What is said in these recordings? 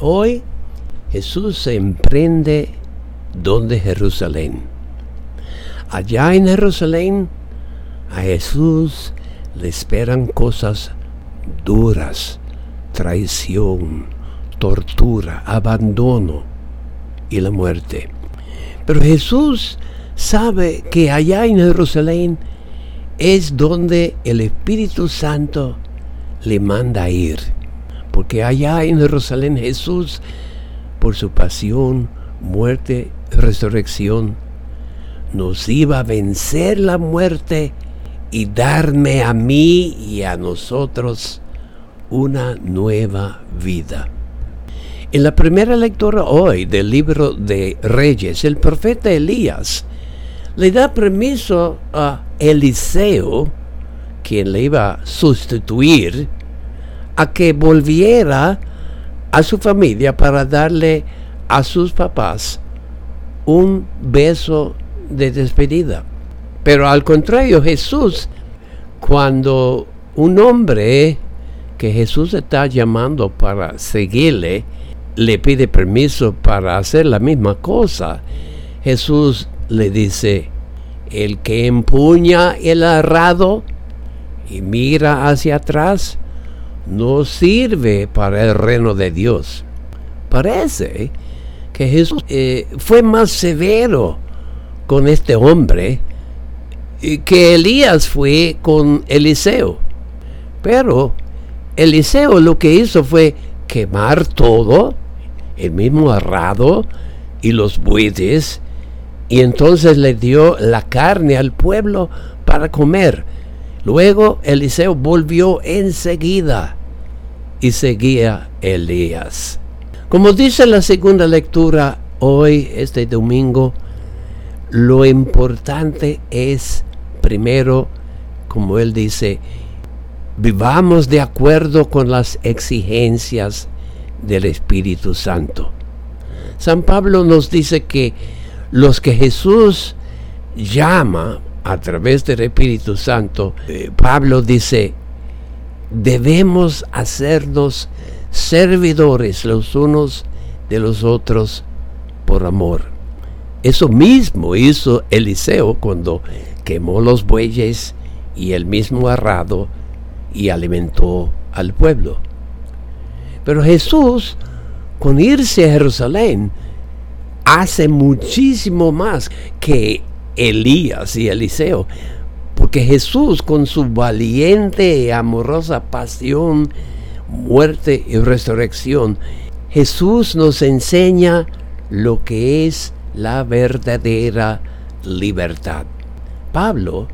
Hoy Jesús se emprende donde Jerusalén. Allá en Jerusalén a Jesús le esperan cosas duras, traición, tortura, abandono y la muerte. Pero Jesús sabe que allá en Jerusalén es donde el Espíritu Santo le manda a ir. Porque allá en Jerusalén Jesús, por su pasión, muerte, resurrección, nos iba a vencer la muerte y darme a mí y a nosotros una nueva vida. En la primera lectura hoy del libro de Reyes, el profeta Elías le da permiso a Eliseo, quien le iba a sustituir, a que volviera a su familia para darle a sus papás un beso de despedida. Pero al contrario, Jesús, cuando un hombre que Jesús está llamando para seguirle, le pide permiso para hacer la misma cosa, Jesús le dice, el que empuña el arrado y mira hacia atrás, no sirve para el reino de Dios. Parece que Jesús eh, fue más severo con este hombre que Elías fue con Eliseo. Pero Eliseo lo que hizo fue quemar todo, el mismo arrado y los buitres, y entonces le dio la carne al pueblo para comer. Luego Eliseo volvió enseguida y seguía Elías. Como dice la segunda lectura hoy, este domingo, lo importante es primero, como él dice, vivamos de acuerdo con las exigencias del Espíritu Santo. San Pablo nos dice que los que Jesús llama a través del Espíritu Santo, eh, Pablo dice, debemos hacernos servidores los unos de los otros por amor. Eso mismo hizo Eliseo cuando quemó los bueyes y el mismo arrado y alimentó al pueblo. Pero Jesús, con irse a Jerusalén, hace muchísimo más que Elías y Eliseo. Porque Jesús, con su valiente y amorosa pasión, muerte y resurrección, Jesús nos enseña lo que es la verdadera libertad. Pablo,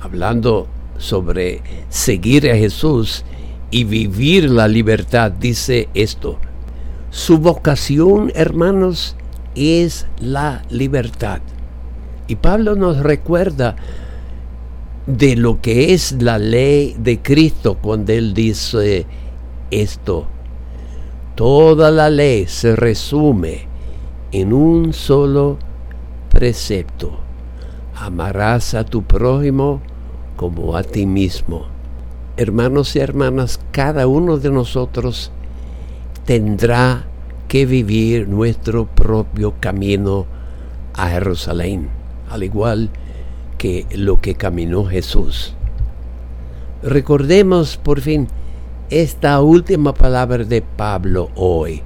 hablando sobre seguir a Jesús y vivir la libertad, dice esto. Su vocación, hermanos, es la libertad. Y Pablo nos recuerda de lo que es la ley de Cristo cuando él dice esto. Toda la ley se resume en un solo precepto amarás a tu prójimo como a ti mismo. Hermanos y hermanas, cada uno de nosotros tendrá que vivir nuestro propio camino a Jerusalén, al igual que lo que caminó Jesús. Recordemos por fin esta última palabra de Pablo hoy,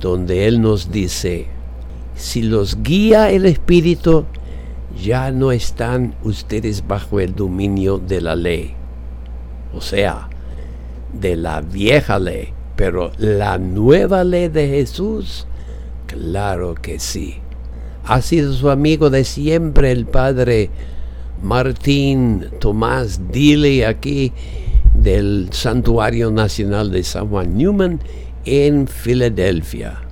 donde él nos dice, si los guía el Espíritu, ya no están ustedes bajo el dominio de la ley. O sea, de la vieja ley. Pero la nueva ley de Jesús, claro que sí. Ha sido su amigo de siempre el padre Martín Tomás Dile aquí del Santuario Nacional de San Juan Newman en Filadelfia.